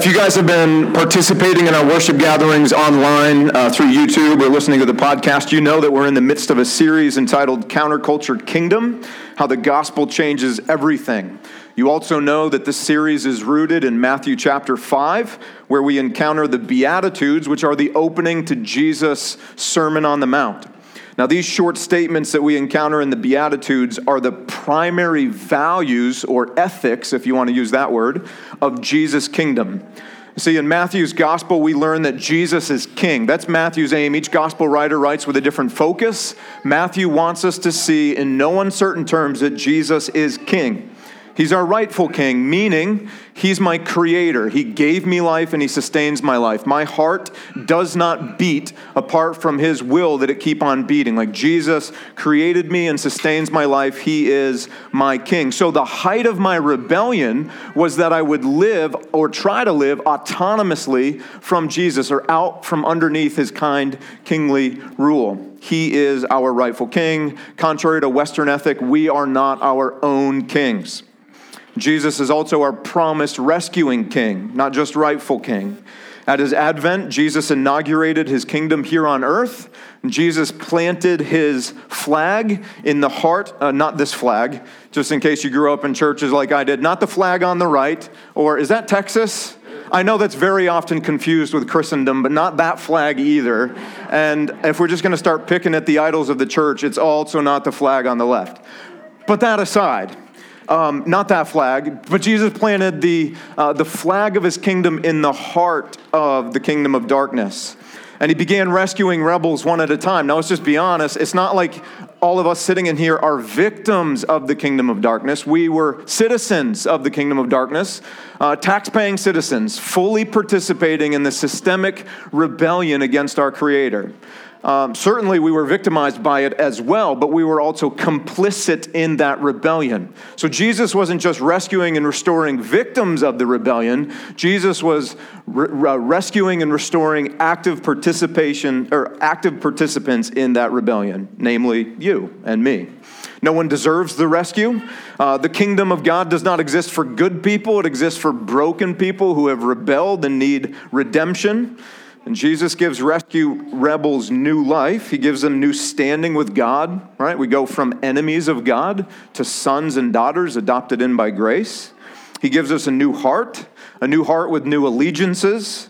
if you guys have been participating in our worship gatherings online uh, through YouTube or listening to the podcast, you know that we're in the midst of a series entitled Counterculture Kingdom How the Gospel Changes Everything. You also know that this series is rooted in Matthew chapter 5, where we encounter the Beatitudes, which are the opening to Jesus' Sermon on the Mount. Now, these short statements that we encounter in the Beatitudes are the primary values or ethics, if you want to use that word, of Jesus' kingdom. See, in Matthew's gospel, we learn that Jesus is king. That's Matthew's aim. Each gospel writer writes with a different focus. Matthew wants us to see, in no uncertain terms, that Jesus is king. He's our rightful king, meaning he's my creator. He gave me life and he sustains my life. My heart does not beat apart from his will that it keep on beating. Like Jesus created me and sustains my life, he is my king. So the height of my rebellion was that I would live or try to live autonomously from Jesus or out from underneath his kind kingly rule. He is our rightful king. Contrary to Western ethic, we are not our own kings. Jesus is also our promised rescuing king, not just rightful king. At his advent, Jesus inaugurated his kingdom here on earth. Jesus planted his flag in the heart, uh, not this flag, just in case you grew up in churches like I did, not the flag on the right, or is that Texas? I know that's very often confused with Christendom, but not that flag either. And if we're just going to start picking at the idols of the church, it's also not the flag on the left. But that aside, um, not that flag, but Jesus planted the, uh, the flag of his kingdom in the heart of the kingdom of darkness. And he began rescuing rebels one at a time. Now, let's just be honest. It's not like all of us sitting in here are victims of the kingdom of darkness. We were citizens of the kingdom of darkness, uh, tax-paying citizens, fully participating in the systemic rebellion against our Creator. Um, certainly, we were victimized by it as well, but we were also complicit in that rebellion. So, Jesus wasn't just rescuing and restoring victims of the rebellion, Jesus was re- rescuing and restoring active participation or active participants in that rebellion, namely you and me. No one deserves the rescue. Uh, the kingdom of God does not exist for good people, it exists for broken people who have rebelled and need redemption. And Jesus gives rescue rebels new life. He gives them new standing with God, right? We go from enemies of God to sons and daughters adopted in by grace. He gives us a new heart, a new heart with new allegiances,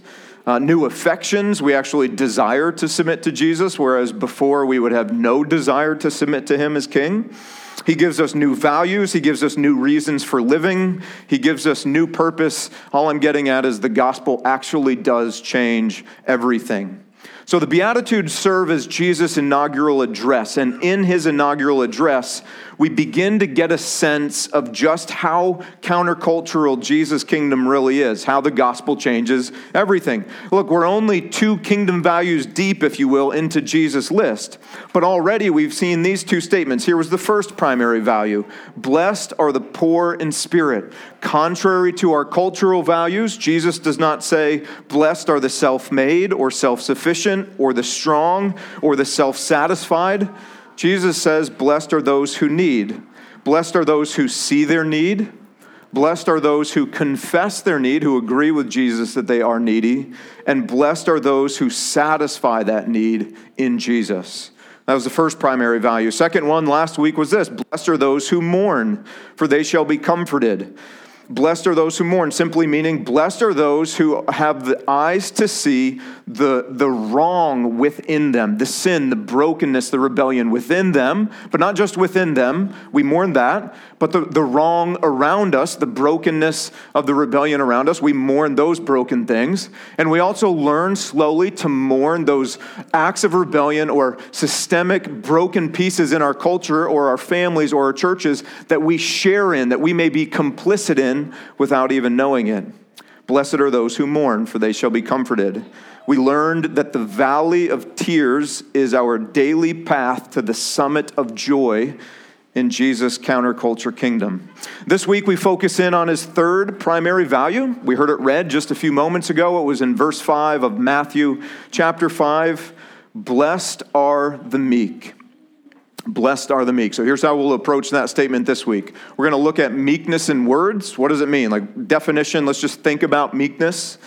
uh, new affections. We actually desire to submit to Jesus, whereas before we would have no desire to submit to him as king. He gives us new values. He gives us new reasons for living. He gives us new purpose. All I'm getting at is the gospel actually does change everything. So the Beatitudes serve as Jesus' inaugural address. And in his inaugural address, we begin to get a sense of just how countercultural Jesus' kingdom really is, how the gospel changes everything. Look, we're only two kingdom values deep, if you will, into Jesus' list. But already we've seen these two statements. Here was the first primary value Blessed are the poor in spirit. Contrary to our cultural values, Jesus does not say, Blessed are the self made or self sufficient or the strong or the self satisfied. Jesus says, Blessed are those who need. Blessed are those who see their need. Blessed are those who confess their need, who agree with Jesus that they are needy. And blessed are those who satisfy that need in Jesus. That was the first primary value. Second one last week was this Blessed are those who mourn, for they shall be comforted. Blessed are those who mourn, simply meaning blessed are those who have the eyes to see the, the wrong within them, the sin, the brokenness, the rebellion within them, but not just within them. We mourn that, but the, the wrong around us, the brokenness of the rebellion around us. We mourn those broken things. And we also learn slowly to mourn those acts of rebellion or systemic broken pieces in our culture or our families or our churches that we share in, that we may be complicit in without even knowing it. Blessed are those who mourn, for they shall be comforted. We learned that the valley of tears is our daily path to the summit of joy in Jesus' counterculture kingdom. This week we focus in on his third primary value. We heard it read just a few moments ago. It was in verse 5 of Matthew chapter 5. Blessed are the meek. Blessed are the meek. So here's how we'll approach that statement this week. We're going to look at meekness in words. What does it mean? Like definition, let's just think about meekness.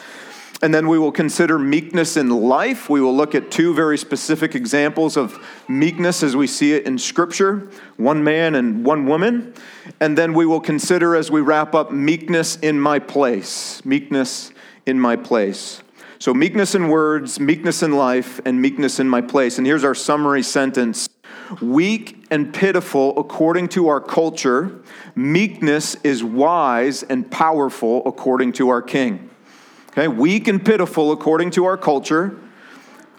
And then we will consider meekness in life. We will look at two very specific examples of meekness as we see it in Scripture one man and one woman. And then we will consider as we wrap up meekness in my place. Meekness in my place. So, meekness in words, meekness in life, and meekness in my place. And here's our summary sentence Weak and pitiful according to our culture, meekness is wise and powerful according to our King. Okay, weak and pitiful according to our culture.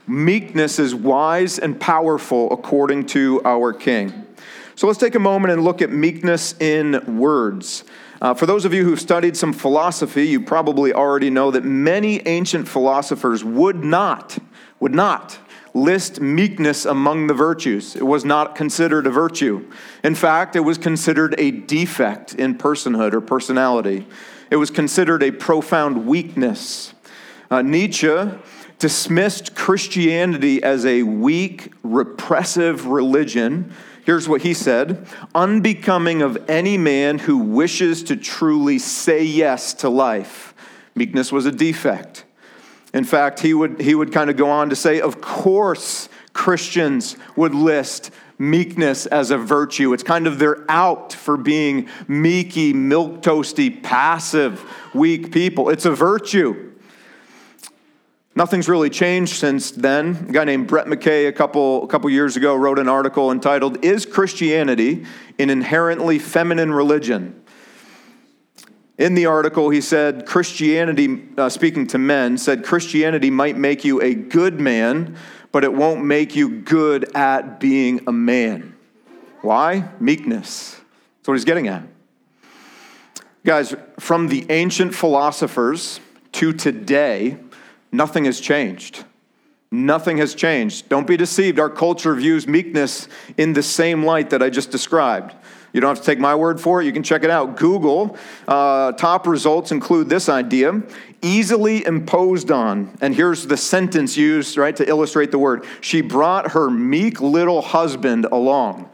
Meekness is wise and powerful according to our King. So let's take a moment and look at meekness in words. Uh, for those of you who've studied some philosophy, you probably already know that many ancient philosophers would not, would not list meekness among the virtues. It was not considered a virtue. In fact, it was considered a defect in personhood or personality. It was considered a profound weakness. Uh, Nietzsche dismissed Christianity as a weak, repressive religion. Here's what he said unbecoming of any man who wishes to truly say yes to life. Meekness was a defect. In fact, he would, he would kind of go on to say, of course, Christians would list meekness as a virtue. It's kind of their out for being meeky, milk toasty, passive, weak people. It's a virtue. Nothing's really changed since then. A guy named Brett McKay a couple, a couple years ago wrote an article entitled, Is Christianity an Inherently Feminine Religion? In the article, he said, Christianity, uh, speaking to men, said Christianity might make you a good man, but it won't make you good at being a man. Why? Meekness. That's what he's getting at. Guys, from the ancient philosophers to today, nothing has changed. Nothing has changed. Don't be deceived. Our culture views meekness in the same light that I just described. You don't have to take my word for it. You can check it out. Google. Uh, top results include this idea easily imposed on. And here's the sentence used, right, to illustrate the word. She brought her meek little husband along.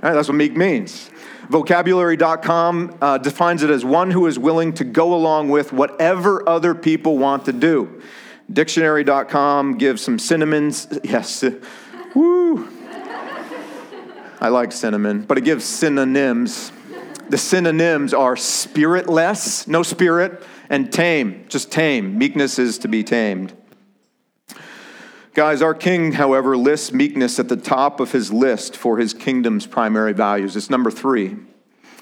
Right, that's what meek means. Vocabulary.com uh, defines it as one who is willing to go along with whatever other people want to do. Dictionary.com gives some synonyms. Yes. I like cinnamon, but it gives synonyms. The synonyms are spiritless, no spirit, and tame, just tame. Meekness is to be tamed. Guys, our king, however, lists meekness at the top of his list for his kingdom's primary values. It's number three.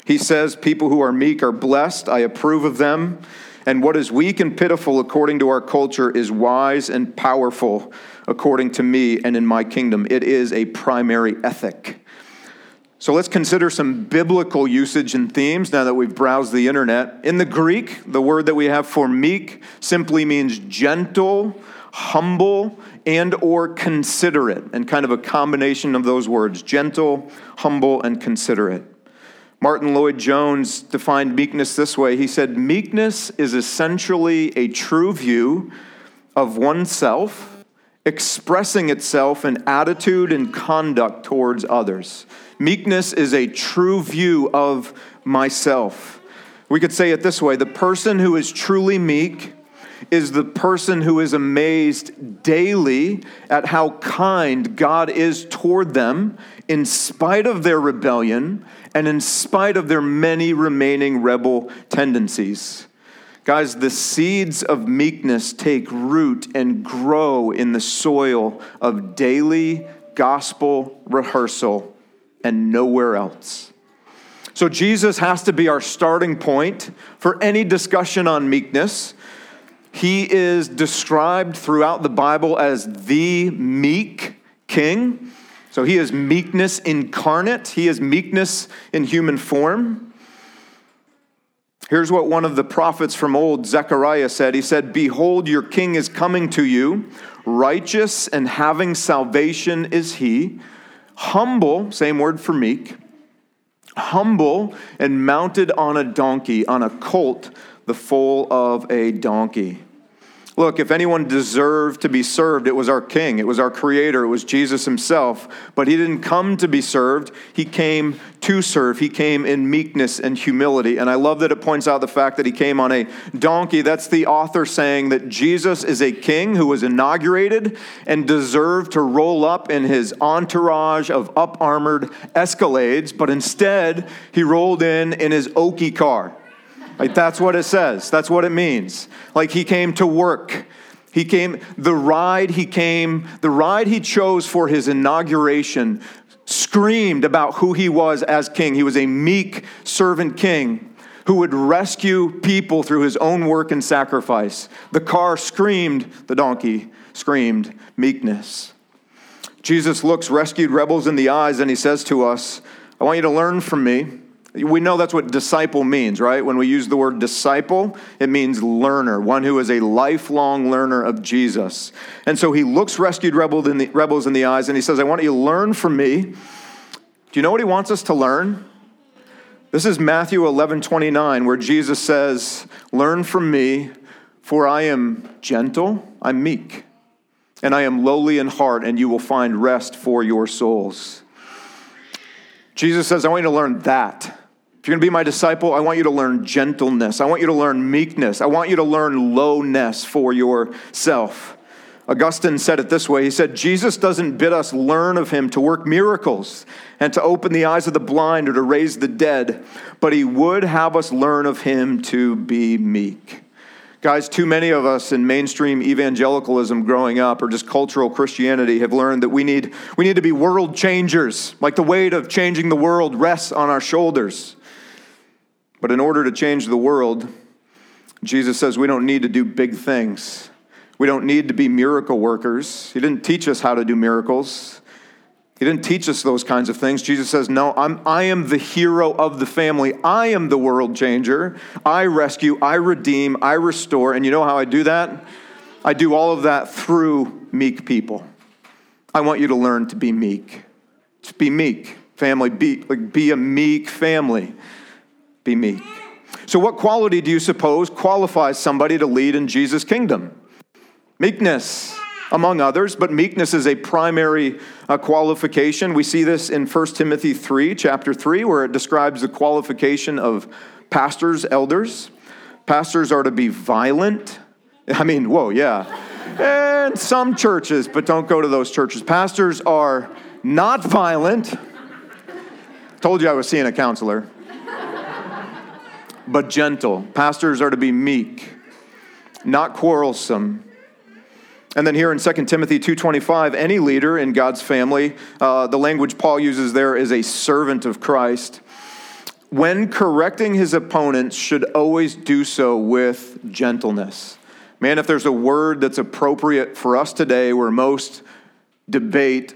He says, People who are meek are blessed. I approve of them. And what is weak and pitiful according to our culture is wise and powerful according to me and in my kingdom. It is a primary ethic. So let's consider some biblical usage and themes now that we've browsed the internet. In the Greek, the word that we have for meek simply means gentle, humble, and or considerate, and kind of a combination of those words, gentle, humble, and considerate. Martyn Lloyd-Jones defined meekness this way. He said, Meekness is essentially a true view of oneself, expressing itself in attitude and conduct towards others. Meekness is a true view of myself. We could say it this way the person who is truly meek is the person who is amazed daily at how kind God is toward them in spite of their rebellion and in spite of their many remaining rebel tendencies. Guys, the seeds of meekness take root and grow in the soil of daily gospel rehearsal and nowhere else. So Jesus has to be our starting point for any discussion on meekness. He is described throughout the Bible as the meek king. So he is meekness incarnate, he is meekness in human form. Here's what one of the prophets from old, Zechariah, said He said, Behold, your king is coming to you, righteous and having salvation is he humble, same word for meek, humble and mounted on a donkey, on a colt, the foal of a donkey. Look, if anyone deserved to be served, it was our King, it was our Creator, it was Jesus Himself. But He didn't come to be served, He came to serve. He came in meekness and humility. And I love that it points out the fact that He came on a donkey. That's the author saying that Jesus is a King who was inaugurated and deserved to roll up in His entourage of up armored escalades, but instead, He rolled in in His oaky car. Like that's what it says. That's what it means. Like he came to work. He came, the ride he came, the ride he chose for his inauguration screamed about who he was as king. He was a meek servant king who would rescue people through his own work and sacrifice. The car screamed, the donkey screamed meekness. Jesus looks rescued rebels in the eyes and he says to us, I want you to learn from me. We know that's what disciple means, right? When we use the word disciple, it means learner, one who is a lifelong learner of Jesus. And so he looks rescued rebels in the, eyes and he says, I want you to learn from me. Do you know what he wants us to learn? This is Matthew 11 29, where Jesus says, Learn from me, for I am gentle, I'm meek, and I am lowly in heart, and you will find rest for your souls. Jesus says, I want you to learn that. If you're going to be my disciple, I want you to learn gentleness. I want you to learn meekness. I want you to learn lowness for yourself. Augustine said it this way He said, Jesus doesn't bid us learn of him to work miracles and to open the eyes of the blind or to raise the dead, but he would have us learn of him to be meek. Guys, too many of us in mainstream evangelicalism growing up or just cultural Christianity have learned that we need, we need to be world changers, like the weight of changing the world rests on our shoulders. But in order to change the world, Jesus says we don't need to do big things. We don't need to be miracle workers. He didn't teach us how to do miracles. He didn't teach us those kinds of things. Jesus says, No, I'm, I am the hero of the family. I am the world changer. I rescue, I redeem, I restore. And you know how I do that? I do all of that through meek people. I want you to learn to be meek. To be meek, family. Be, like, be a meek family be meek. So, what quality do you suppose qualifies somebody to lead in Jesus' kingdom? Meekness, among others, but meekness is a primary uh, qualification. We see this in 1 Timothy 3, chapter 3, where it describes the qualification of pastors, elders. Pastors are to be violent. I mean, whoa, yeah. And some churches, but don't go to those churches. Pastors are not violent. Told you I was seeing a counselor but gentle. Pastors are to be meek, not quarrelsome. And then here in 2 Timothy 2.25, any leader in God's family, uh, the language Paul uses there is a servant of Christ. When correcting his opponents, should always do so with gentleness. Man, if there's a word that's appropriate for us today where most debate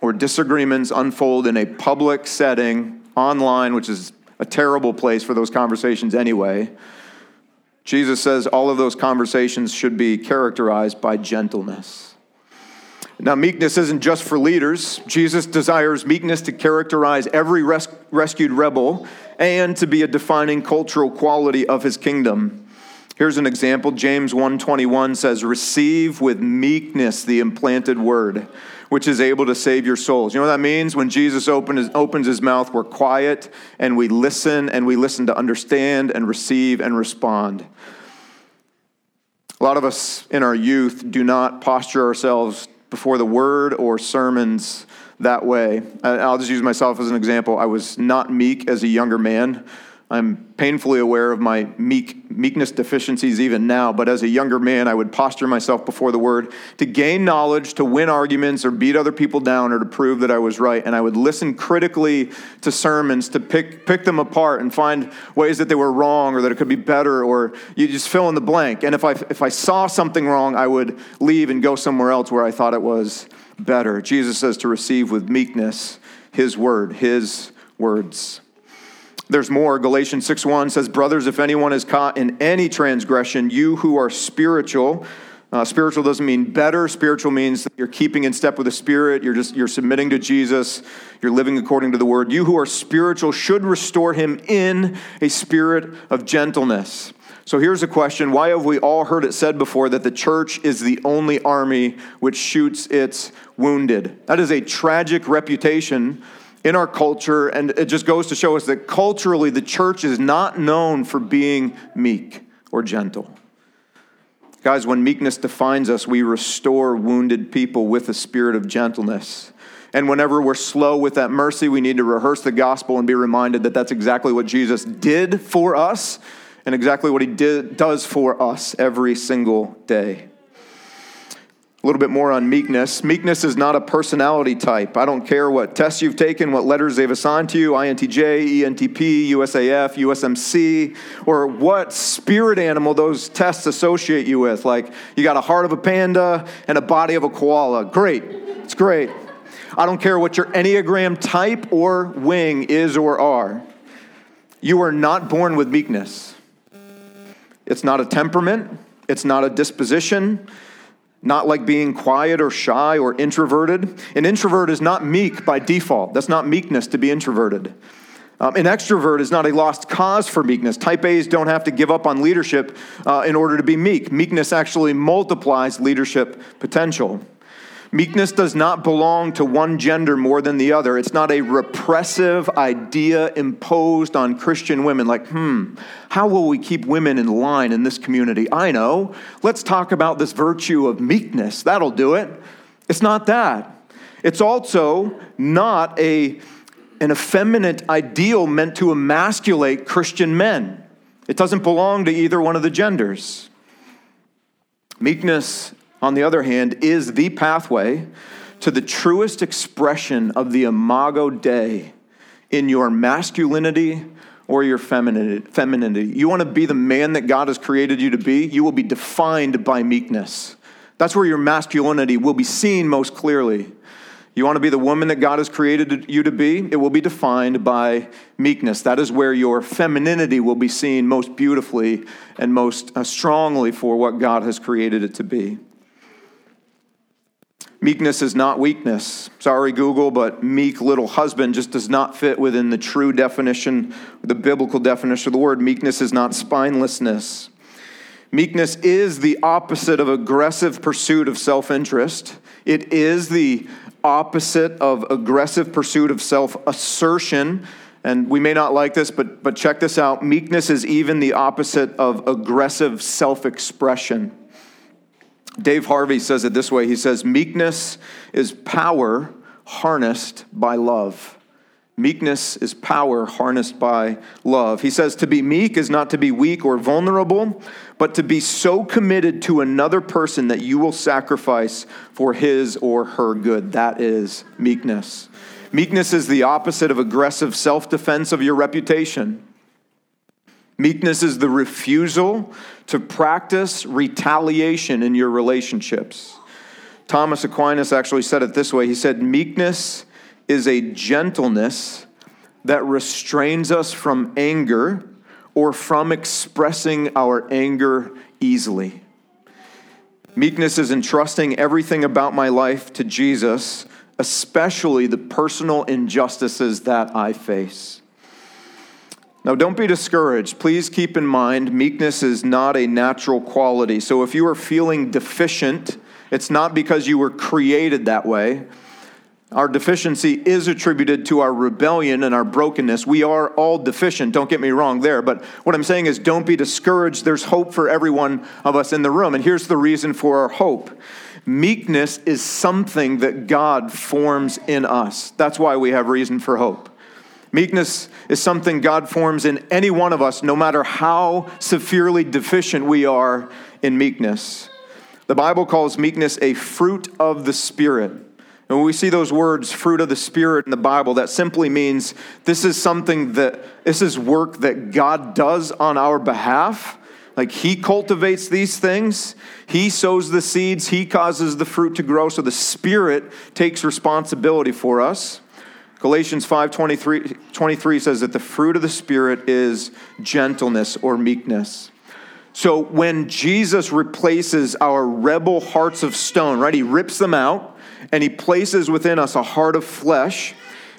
or disagreements unfold in a public setting, online, which is a terrible place for those conversations anyway. Jesus says all of those conversations should be characterized by gentleness. Now, meekness isn't just for leaders. Jesus desires meekness to characterize every res- rescued rebel and to be a defining cultural quality of his kingdom. Here's an example. James 1:21 says, "Receive with meekness the implanted word." Which is able to save your souls. You know what that means? When Jesus open his, opens his mouth, we're quiet and we listen and we listen to understand and receive and respond. A lot of us in our youth do not posture ourselves before the word or sermons that way. I'll just use myself as an example. I was not meek as a younger man. I'm painfully aware of my meek, meekness deficiencies even now, but as a younger man, I would posture myself before the word to gain knowledge, to win arguments, or beat other people down, or to prove that I was right. And I would listen critically to sermons to pick, pick them apart and find ways that they were wrong or that it could be better, or you just fill in the blank. And if I, if I saw something wrong, I would leave and go somewhere else where I thought it was better. Jesus says to receive with meekness his word, his words. There's more. Galatians 6:1 says, "Brothers, if anyone is caught in any transgression, you who are spiritual, Uh, spiritual doesn't mean better. Spiritual means that you're keeping in step with the Spirit. You're just you're submitting to Jesus. You're living according to the Word. You who are spiritual should restore him in a spirit of gentleness. So here's a question: Why have we all heard it said before that the church is the only army which shoots its wounded? That is a tragic reputation in our culture, and it just goes to show us that culturally the church is not known for being meek or gentle. Guys, when meekness defines us, we restore wounded people with a spirit of gentleness. And whenever we're slow with that mercy, we need to rehearse the gospel and be reminded that that's exactly what Jesus did for us and exactly what he did, does for us every single day. A little bit more on meekness. Meekness is not a personality type. I don't care what tests you've taken, what letters they've assigned to you INTJ, ENTP, USAF, USMC, or what spirit animal those tests associate you with. Like, you got a heart of a panda and a body of a koala. Great. It's great. I don't care what your Enneagram type or wing is or are. You are not born with meekness. It's not a temperament, it's not a disposition not like being quiet or shy or introverted. An introvert is not meek by default. That's not meekness to be introverted. Um, an extrovert is not a lost cause for meekness. Type A's don't have to give up on leadership uh, in order to be meek. Meekness actually multiplies leadership potential. Meekness does not belong to one gender more than the other. It's not a repressive idea imposed on Christian women, like, hmm, how will we keep women in line in this community? I know. Let's talk about this virtue of meekness. That'll do it. It's not that. It's also not a, an effeminate ideal meant to emasculate Christian men. It doesn't belong to either one of the genders. Meekness on the other hand, is the pathway to the truest expression of the imago Dei in your masculinity or your femininity. You want to be the man that God has created you to be, you will be defined by meekness. That's where your masculinity will be seen most clearly. You want to be the woman that God has created you to be? It will be defined by meekness. That is where your femininity will be seen most beautifully and most uh, strongly for what God has created it to be. Meekness is not weakness. Sorry, Google, but meek little husband just does not fit within the true definition, the biblical definition of the word. Meekness is not spinelessness. Meekness is the opposite of aggressive pursuit of self interest. It is the opposite of aggressive pursuit of self assertion. And we may not like this, but, but check this out. Meekness is even the opposite of aggressive self expression. Dave Harvey says it this way He says, Meekness is power harnessed by love. Meekness is power harnessed by love. He says to be meek is not to be weak or vulnerable, but to be so committed to another person that you will sacrifice for his or her good. That is meekness. Meekness is the opposite of aggressive self defense of your reputation. Meekness is the refusal to practice retaliation in your relationships. Thomas Aquinas actually said it this way He said, Meekness is a gentleness that restrains us from anger or from expressing our anger easily. Meekness is entrusting everything about my life to Jesus, especially the personal injustices that I face. Now, don't be discouraged. Please keep in mind, meekness is not a natural quality. So, if you are feeling deficient, it's not because you were created that way. Our deficiency is attributed to our rebellion and our brokenness. We are all deficient, don't get me wrong there. But what I'm saying is, don't be discouraged. There's hope for every one of us in the room. And here's the reason for our hope meekness is something that God forms in us. That's why we have reason for hope. Meekness is something God forms in any one of us, no matter how severely deficient we are in meekness. The Bible calls meekness a fruit of the Spirit. And when we see those words, fruit of the Spirit, in the Bible, that simply means this is something that, this is work that God does on our behalf. Like He cultivates these things, He sows the seeds, He causes the fruit to grow. So the Spirit takes responsibility for us. Galatians 5 23 says that the fruit of the Spirit is gentleness or meekness. So when Jesus replaces our rebel hearts of stone, right, he rips them out and he places within us a heart of flesh.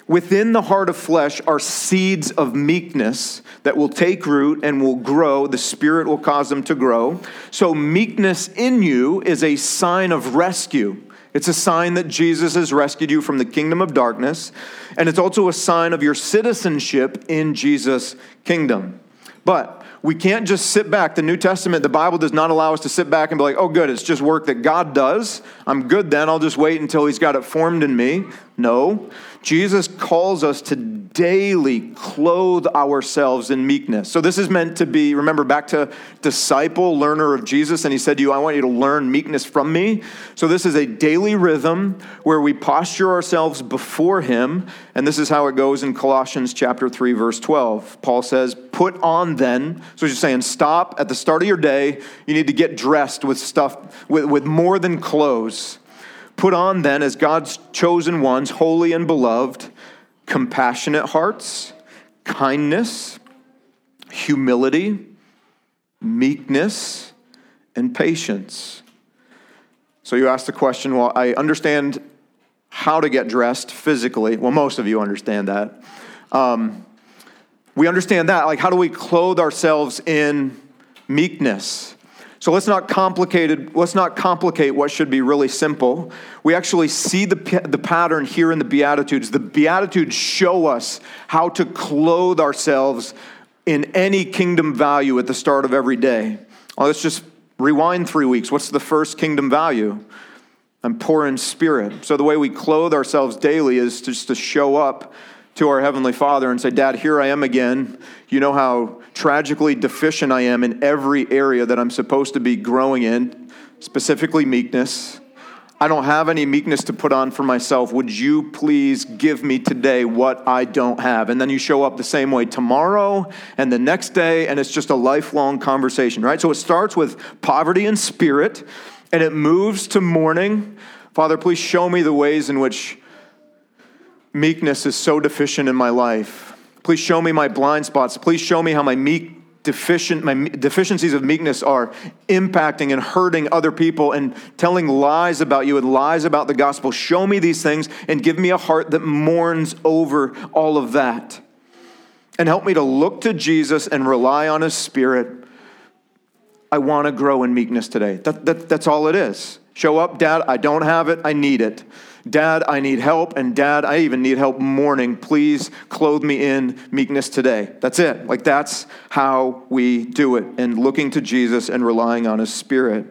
Within the heart of flesh are seeds of meekness that will take root and will grow. The Spirit will cause them to grow. So, meekness in you is a sign of rescue. It's a sign that Jesus has rescued you from the kingdom of darkness, and it's also a sign of your citizenship in Jesus' kingdom. But we can't just sit back. The New Testament, the Bible does not allow us to sit back and be like, oh, good, it's just work that God does. I'm good then. I'll just wait until He's got it formed in me. No. Jesus calls us to daily clothe ourselves in meekness. So this is meant to be, remember, back to disciple, learner of Jesus, and he said to you, I want you to learn meekness from me. So this is a daily rhythm where we posture ourselves before him, and this is how it goes in Colossians chapter 3, verse 12. Paul says, Put on then, so he's saying, stop at the start of your day, you need to get dressed with stuff, with, with more than clothes. Put on then, as God's chosen ones, holy and beloved, compassionate hearts, kindness, humility, meekness, and patience. So you ask the question well, I understand how to get dressed physically. Well, most of you understand that. Um, we understand that. Like, how do we clothe ourselves in meekness? So let's not complicated, let's not complicate what should be really simple. We actually see the, the pattern here in the Beatitudes. The Beatitudes show us how to clothe ourselves in any kingdom value at the start of every day. Well, let's just rewind three weeks. What's the first kingdom value? I'm poor in spirit. So the way we clothe ourselves daily is just to show up to our Heavenly Father and say, Dad, here I am again. You know how tragically deficient I am in every area that I'm supposed to be growing in, specifically meekness. I don't have any meekness to put on for myself. Would you please give me today what I don't have? And then you show up the same way tomorrow and the next day, and it's just a lifelong conversation, right? So it starts with poverty in spirit, and it moves to mourning. Father, please show me the ways in which meekness is so deficient in my life. Please show me my blind spots. Please show me how my meek deficient my deficiencies of meekness are impacting and hurting other people and telling lies about you and lies about the gospel. Show me these things and give me a heart that mourns over all of that. And help me to look to Jesus and rely on his spirit. I want to grow in meekness today. That, that, that's all it is. Show up, Dad. I don't have it. I need it. Dad, I need help, and Dad, I even need help mourning. Please clothe me in meekness today. That's it. Like, that's how we do it, and looking to Jesus and relying on His Spirit.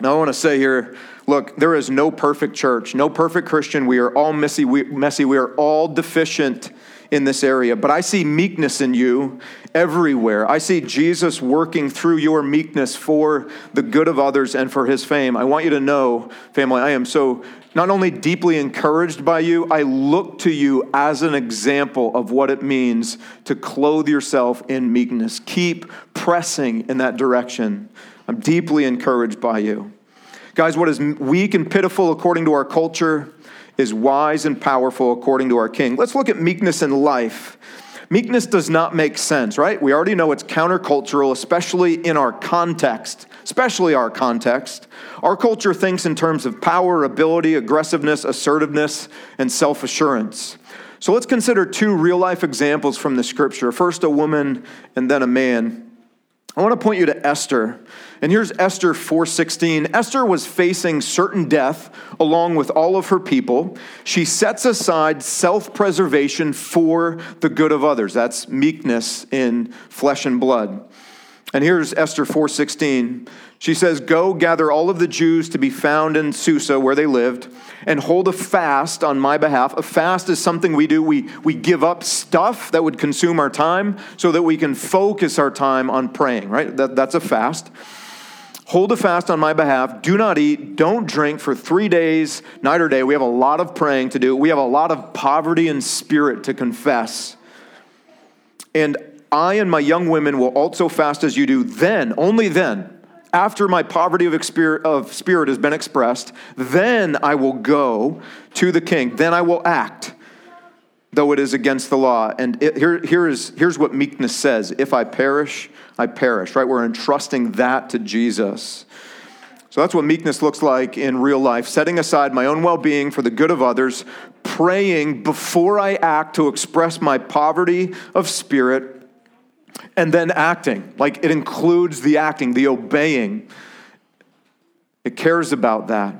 Now, I want to say here look, there is no perfect church, no perfect Christian. We are all messy. We, messy. we are all deficient in this area, but I see meekness in you everywhere. I see Jesus working through your meekness for the good of others and for his fame. I want you to know, family, I am so not only deeply encouraged by you, I look to you as an example of what it means to clothe yourself in meekness. Keep pressing in that direction. I'm deeply encouraged by you. Guys, what is weak and pitiful according to our culture is wise and powerful according to our King. Let's look at meekness in life. Meekness does not make sense, right? We already know it's countercultural, especially in our context, especially our context. Our culture thinks in terms of power, ability, aggressiveness, assertiveness, and self assurance. So let's consider two real life examples from the scripture first, a woman, and then a man. I want to point you to Esther. And here's Esther 4:16. Esther was facing certain death along with all of her people. She sets aside self-preservation for the good of others. That's meekness in flesh and blood. And here's Esther 4:16. She says, "Go gather all of the Jews to be found in Susa where they lived and hold a fast on my behalf." A fast is something we do. We we give up stuff that would consume our time so that we can focus our time on praying, right? That, that's a fast. Hold a fast on my behalf. Do not eat. Don't drink for three days, night or day. We have a lot of praying to do. We have a lot of poverty and spirit to confess. And I and my young women will also fast as you do. Then, only then, after my poverty of, of spirit has been expressed, then I will go to the king. Then I will act. Though it is against the law. And it, here, here is, here's what meekness says If I perish, I perish, right? We're entrusting that to Jesus. So that's what meekness looks like in real life setting aside my own well being for the good of others, praying before I act to express my poverty of spirit, and then acting. Like it includes the acting, the obeying. It cares about that.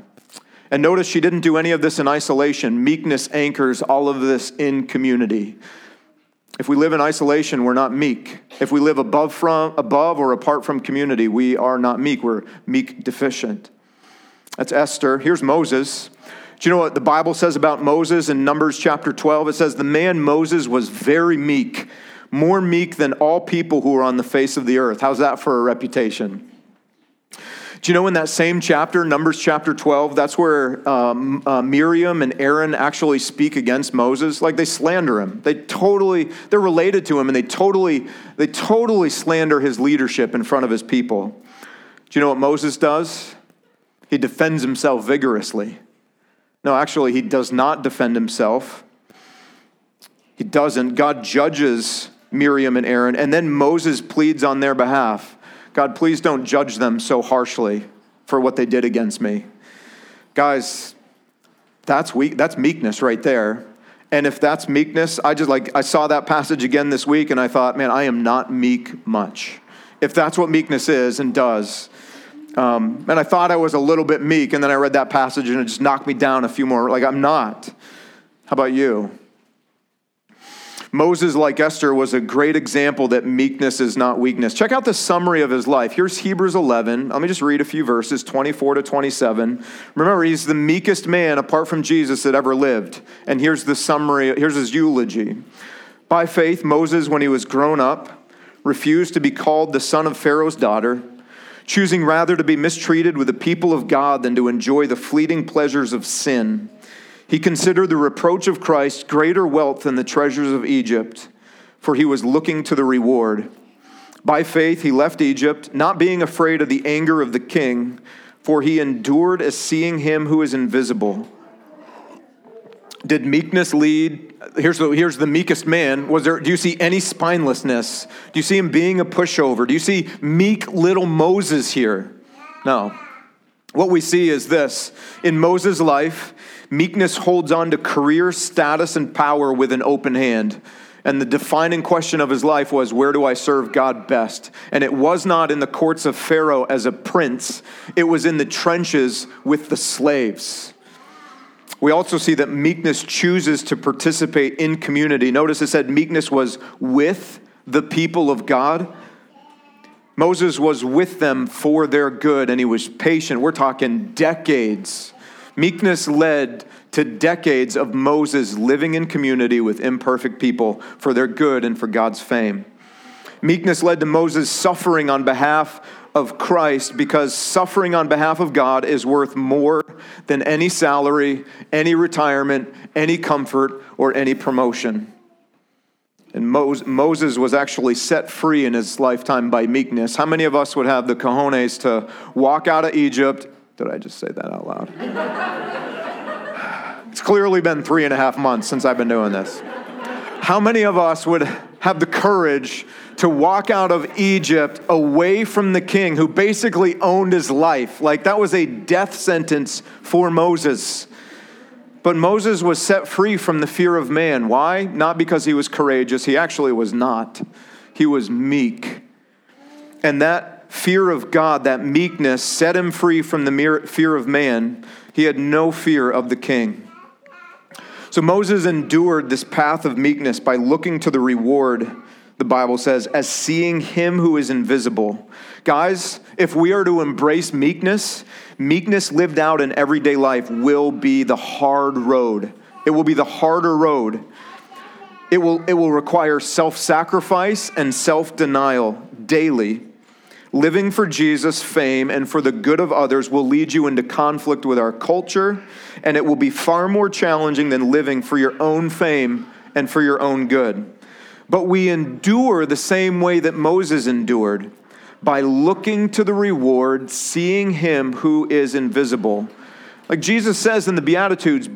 And notice she didn't do any of this in isolation. Meekness anchors all of this in community. If we live in isolation, we're not meek. If we live above, from, above or apart from community, we are not meek. We're meek deficient. That's Esther. Here's Moses. Do you know what the Bible says about Moses in Numbers chapter 12? It says, The man Moses was very meek, more meek than all people who are on the face of the earth. How's that for a reputation? Do you know in that same chapter, Numbers chapter 12, that's where um, uh, Miriam and Aaron actually speak against Moses? Like they slander him. They totally, they're related to him and they totally, they totally slander his leadership in front of his people. Do you know what Moses does? He defends himself vigorously. No, actually, he does not defend himself. He doesn't. God judges Miriam and Aaron, and then Moses pleads on their behalf. God, please don't judge them so harshly for what they did against me. Guys, that's weak, that's meekness right there. And if that's meekness, I just like I saw that passage again this week and I thought, man, I am not meek much. If that's what meekness is and does. Um, and I thought I was a little bit meek, and then I read that passage and it just knocked me down a few more. Like, I'm not. How about you? Moses, like Esther, was a great example that meekness is not weakness. Check out the summary of his life. Here's Hebrews 11. Let me just read a few verses 24 to 27. Remember, he's the meekest man apart from Jesus that ever lived. And here's the summary, here's his eulogy. By faith, Moses, when he was grown up, refused to be called the son of Pharaoh's daughter, choosing rather to be mistreated with the people of God than to enjoy the fleeting pleasures of sin. He considered the reproach of Christ greater wealth than the treasures of Egypt, for he was looking to the reward. By faith, he left Egypt, not being afraid of the anger of the king, for he endured as seeing him who is invisible. Did meekness lead? Here's the, here's the meekest man. Was there, do you see any spinelessness? Do you see him being a pushover? Do you see meek little Moses here? No. What we see is this in Moses' life, Meekness holds on to career, status, and power with an open hand. And the defining question of his life was, Where do I serve God best? And it was not in the courts of Pharaoh as a prince, it was in the trenches with the slaves. We also see that meekness chooses to participate in community. Notice it said meekness was with the people of God. Moses was with them for their good and he was patient. We're talking decades Meekness led to decades of Moses living in community with imperfect people for their good and for God's fame. Meekness led to Moses suffering on behalf of Christ because suffering on behalf of God is worth more than any salary, any retirement, any comfort, or any promotion. And Moses was actually set free in his lifetime by meekness. How many of us would have the cojones to walk out of Egypt did I just say that out loud? it's clearly been three and a half months since I've been doing this. How many of us would have the courage to walk out of Egypt away from the king who basically owned his life? Like that was a death sentence for Moses. But Moses was set free from the fear of man. Why? Not because he was courageous. He actually was not. He was meek. And that fear of God, that meekness, set him free from the fear of man. He had no fear of the king. So Moses endured this path of meekness by looking to the reward, the Bible says, as seeing him who is invisible. Guys, if we are to embrace meekness, meekness lived out in everyday life will be the hard road. It will be the harder road. It will, it will require self sacrifice and self denial daily Living for Jesus' fame and for the good of others will lead you into conflict with our culture, and it will be far more challenging than living for your own fame and for your own good. But we endure the same way that Moses endured by looking to the reward, seeing him who is invisible. Like Jesus says in the Beatitudes,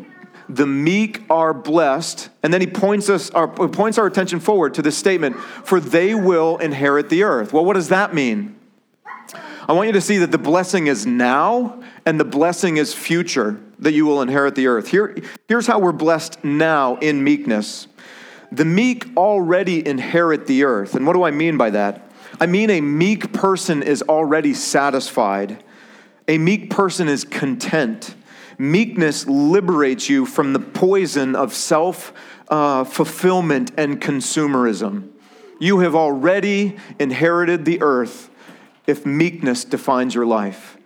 the meek are blessed. And then he points us, our, points our attention forward to this statement, for they will inherit the earth. Well, what does that mean? I want you to see that the blessing is now and the blessing is future, that you will inherit the earth. Here, here's how we're blessed now in meekness. The meek already inherit the earth. And what do I mean by that? I mean a meek person is already satisfied. A meek person is content. Meekness liberates you from the poison of self uh, fulfillment and consumerism. You have already inherited the earth if meekness defines your life.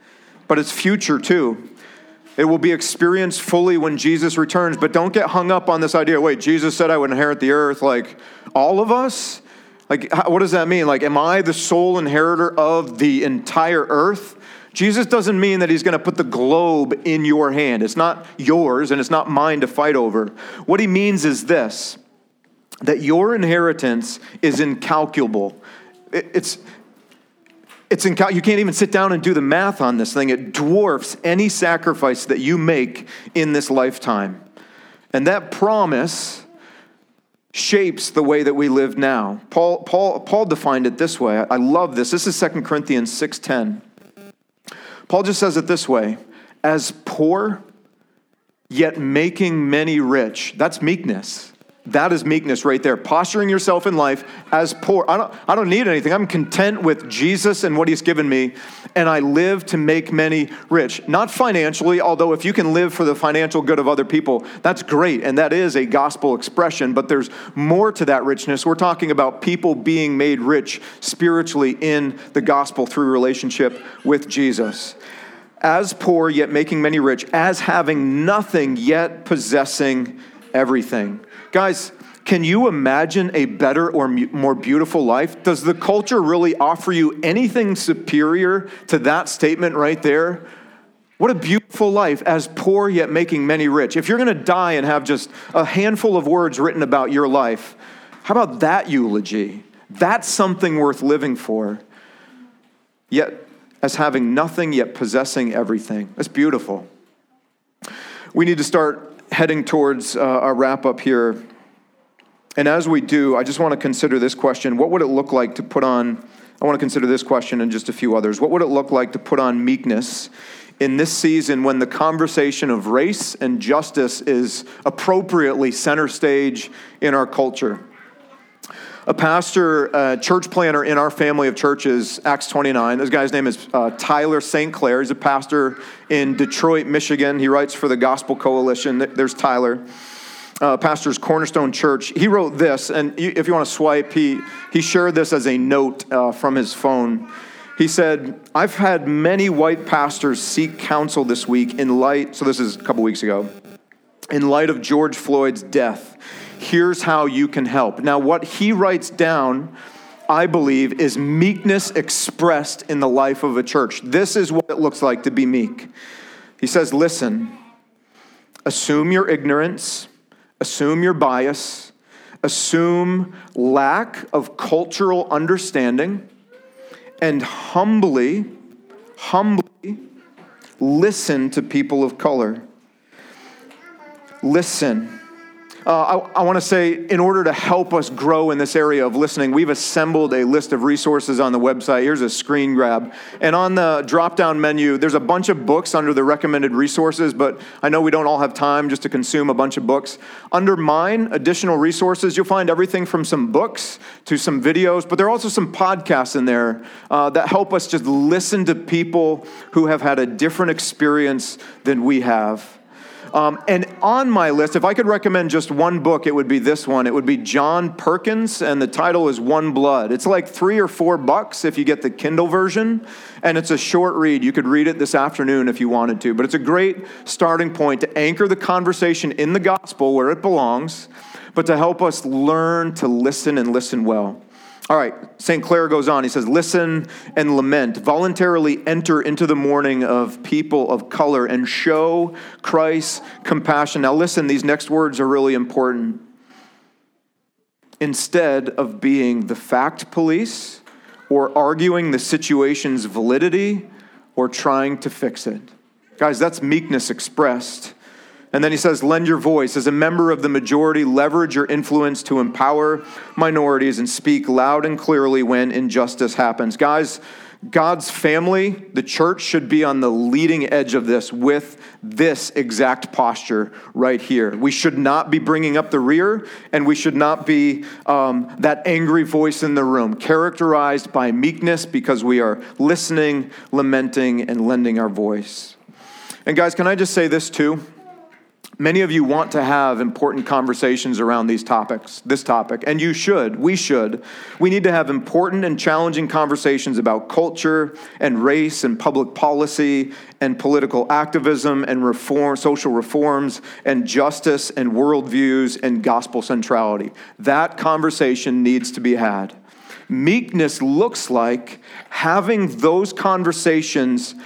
But it's future too. It will be experienced fully when Jesus returns. But don't get hung up on this idea wait, Jesus said I would inherit the earth. Like, all of us? Like, what does that mean? Like, am I the sole inheritor of the entire earth? Jesus doesn't mean that he's going to put the globe in your hand. It's not yours and it's not mine to fight over. What he means is this that your inheritance is incalculable. It's, it's you can't even sit down and do the math on this thing. It dwarfs any sacrifice that you make in this lifetime. And that promise shapes the way that we live now. Paul, Paul, Paul defined it this way. I love this. This is 2 Corinthians 6.10. Paul just says it this way as poor, yet making many rich. That's meekness. That is meekness right there. Posturing yourself in life as poor. I don't, I don't need anything. I'm content with Jesus and what he's given me, and I live to make many rich. Not financially, although if you can live for the financial good of other people, that's great, and that is a gospel expression, but there's more to that richness. We're talking about people being made rich spiritually in the gospel through relationship with Jesus. As poor, yet making many rich, as having nothing, yet possessing everything. Guys, can you imagine a better or more beautiful life? Does the culture really offer you anything superior to that statement right there? What a beautiful life, as poor yet making many rich. If you're going to die and have just a handful of words written about your life, how about that eulogy? That's something worth living for. Yet, as having nothing, yet possessing everything. That's beautiful. We need to start heading towards uh, our wrap up here. And as we do, I just want to consider this question What would it look like to put on? I want to consider this question and just a few others. What would it look like to put on meekness in this season when the conversation of race and justice is appropriately center stage in our culture? A pastor, a church planter in our family of churches, Acts 29. This guy's name is uh, Tyler St. Clair. He's a pastor in Detroit, Michigan. He writes for the Gospel Coalition. There's Tyler. Uh, pastor's Cornerstone Church. He wrote this, and if you want to swipe, he, he shared this as a note uh, from his phone. He said, I've had many white pastors seek counsel this week in light, so this is a couple weeks ago, in light of George Floyd's death here's how you can help. Now, what he writes down, I believe, is meekness expressed in the life of a church. This is what it looks like to be meek. He says, Listen, assume your ignorance, assume your bias, assume lack of cultural understanding, and humbly, humbly listen to people of color. Listen uh, I, I want to say, in order to help us grow in this area of listening, we've assembled a list of resources on the website. Here's a screen grab. And on the drop down menu, there's a bunch of books under the recommended resources, but I know we don't all have time just to consume a bunch of books. Under mine, additional resources, you'll find everything from some books to some videos, but there are also some podcasts in there uh, that help us just listen to people who have had a different experience than we have. Um, and on my list, if I could recommend just one book, it would be this one. It would be John Perkins, and the title is One Blood. It's like three or four bucks if you get the Kindle version, and it's a short read. You could read it this afternoon if you wanted to, but it's a great starting point to anchor the conversation in the gospel where it belongs, but to help us learn to listen and listen well. All right, St. Clair goes on. He says, Listen and lament. Voluntarily enter into the mourning of people of color and show Christ's compassion. Now, listen, these next words are really important. Instead of being the fact police or arguing the situation's validity or trying to fix it. Guys, that's meekness expressed. And then he says, lend your voice. As a member of the majority, leverage your influence to empower minorities and speak loud and clearly when injustice happens. Guys, God's family, the church, should be on the leading edge of this with this exact posture right here. We should not be bringing up the rear, and we should not be um, that angry voice in the room, characterized by meekness because we are listening, lamenting, and lending our voice. And guys, can I just say this too? Many of you want to have important conversations around these topics, this topic, and you should. We should. We need to have important and challenging conversations about culture and race and public policy and political activism and reform, social reforms and justice and worldviews and gospel centrality. That conversation needs to be had. Meekness looks like having those conversations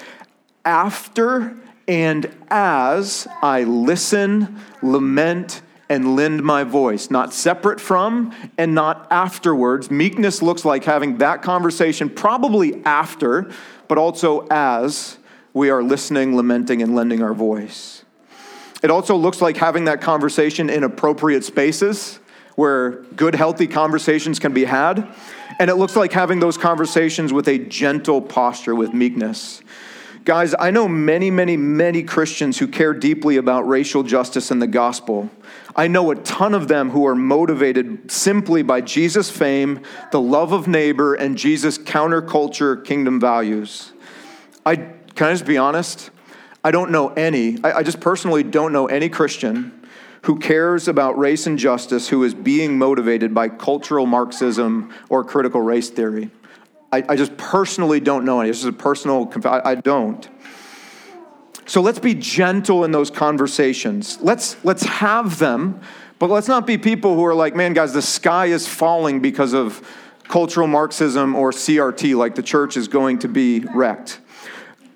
after and as I listen, lament, and lend my voice, not separate from and not afterwards. Meekness looks like having that conversation probably after, but also as we are listening, lamenting, and lending our voice. It also looks like having that conversation in appropriate spaces where good, healthy conversations can be had. And it looks like having those conversations with a gentle posture, with meekness. Guys, I know many, many, many Christians who care deeply about racial justice and the gospel. I know a ton of them who are motivated simply by Jesus' fame, the love of neighbor, and Jesus' counterculture kingdom values. I can I just be honest? I don't know any, I, I just personally don't know any Christian who cares about race and justice who is being motivated by cultural Marxism or critical race theory. I, I just personally don't know any. This is a personal, I, I don't. So let's be gentle in those conversations. Let's, let's have them, but let's not be people who are like, man, guys, the sky is falling because of cultural Marxism or CRT, like the church is going to be wrecked.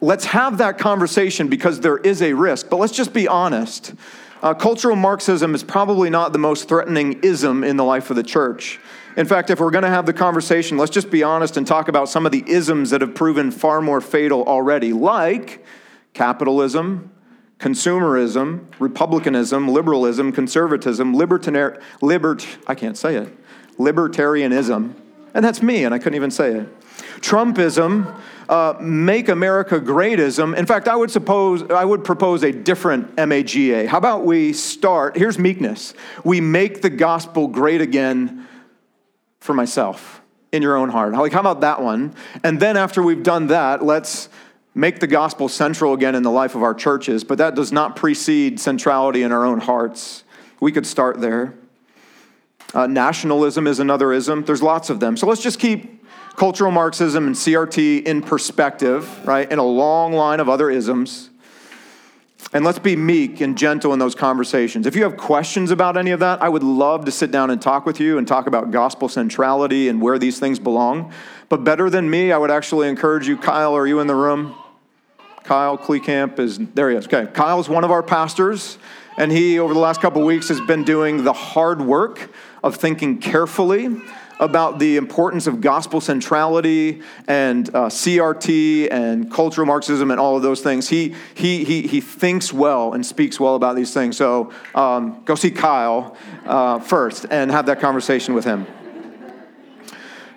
Let's have that conversation because there is a risk, but let's just be honest. Uh, cultural Marxism is probably not the most threatening ism in the life of the church. In fact, if we're going to have the conversation, let's just be honest and talk about some of the isms that have proven far more fatal already, like capitalism, consumerism, republicanism, liberalism, conservatism, libertarian, libert, I can't say it, libertarianism. And that's me, and I couldn't even say it. Trumpism, uh, make America greatism. In fact, I would suppose I would propose a different MAGA. How about we start? Here's meekness. We make the gospel great again for myself in your own heart. Like, how about that one? And then after we've done that, let's make the gospel central again in the life of our churches, but that does not precede centrality in our own hearts. We could start there. Uh, nationalism is another ism. There's lots of them. So let's just keep cultural Marxism and CRT in perspective, right, in a long line of other isms. And let's be meek and gentle in those conversations. If you have questions about any of that, I would love to sit down and talk with you and talk about gospel centrality and where these things belong. But better than me, I would actually encourage you, Kyle, are you in the room? Kyle Kleekamp is there he is. Okay. Kyle is one of our pastors, and he, over the last couple weeks, has been doing the hard work of thinking carefully about the importance of gospel centrality and uh, CRT and cultural Marxism and all of those things. He, he, he, he thinks well and speaks well about these things. So um, go see Kyle uh, first and have that conversation with him.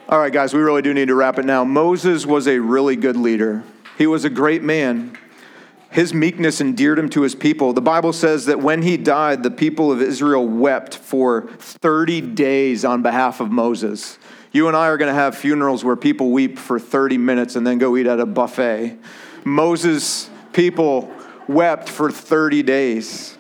All right, guys, we really do need to wrap it now. Moses was a really good leader, he was a great man. His meekness endeared him to his people. The Bible says that when he died, the people of Israel wept for 30 days on behalf of Moses. You and I are going to have funerals where people weep for 30 minutes and then go eat at a buffet. Moses' people wept for 30 days.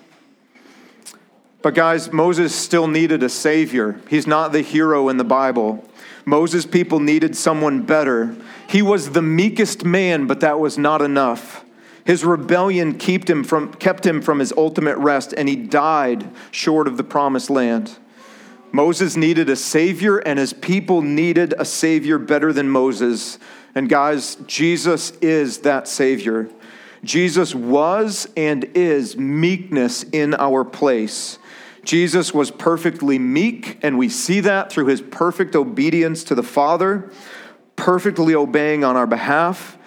But, guys, Moses still needed a savior. He's not the hero in the Bible. Moses' people needed someone better. He was the meekest man, but that was not enough. His rebellion kept him, from, kept him from his ultimate rest, and he died short of the promised land. Moses needed a savior, and his people needed a savior better than Moses. And guys, Jesus is that savior. Jesus was and is meekness in our place. Jesus was perfectly meek, and we see that through his perfect obedience to the Father, perfectly obeying on our behalf.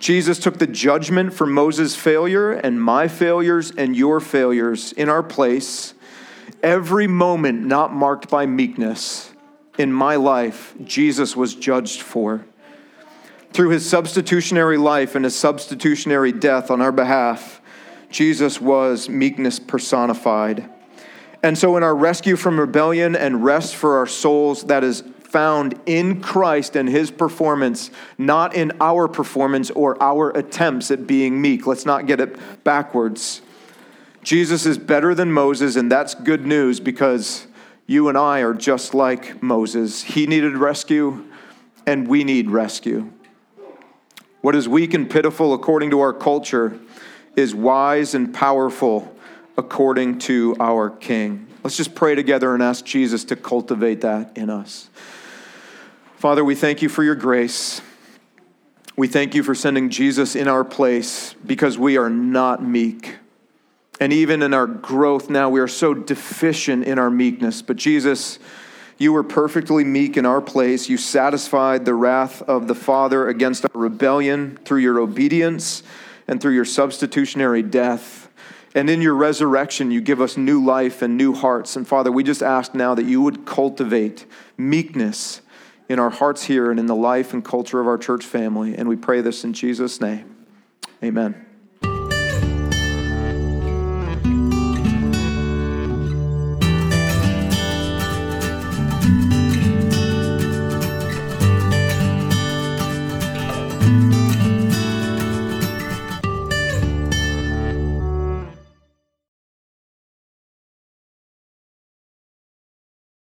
Jesus took the judgment for Moses' failure and my failures and your failures in our place. Every moment not marked by meekness in my life, Jesus was judged for. Through his substitutionary life and his substitutionary death on our behalf, Jesus was meekness personified. And so, in our rescue from rebellion and rest for our souls, that is found in Christ and his performance, not in our performance or our attempts at being meek. Let's not get it backwards. Jesus is better than Moses, and that's good news because you and I are just like Moses. He needed rescue, and we need rescue. What is weak and pitiful according to our culture is wise and powerful according to our King. Let's just pray together and ask Jesus to cultivate that in us. Father, we thank you for your grace. We thank you for sending Jesus in our place because we are not meek. And even in our growth now, we are so deficient in our meekness. But Jesus, you were perfectly meek in our place. You satisfied the wrath of the Father against our rebellion through your obedience and through your substitutionary death. And in your resurrection, you give us new life and new hearts. And Father, we just ask now that you would cultivate meekness in our hearts here and in the life and culture of our church family. And we pray this in Jesus' name. Amen.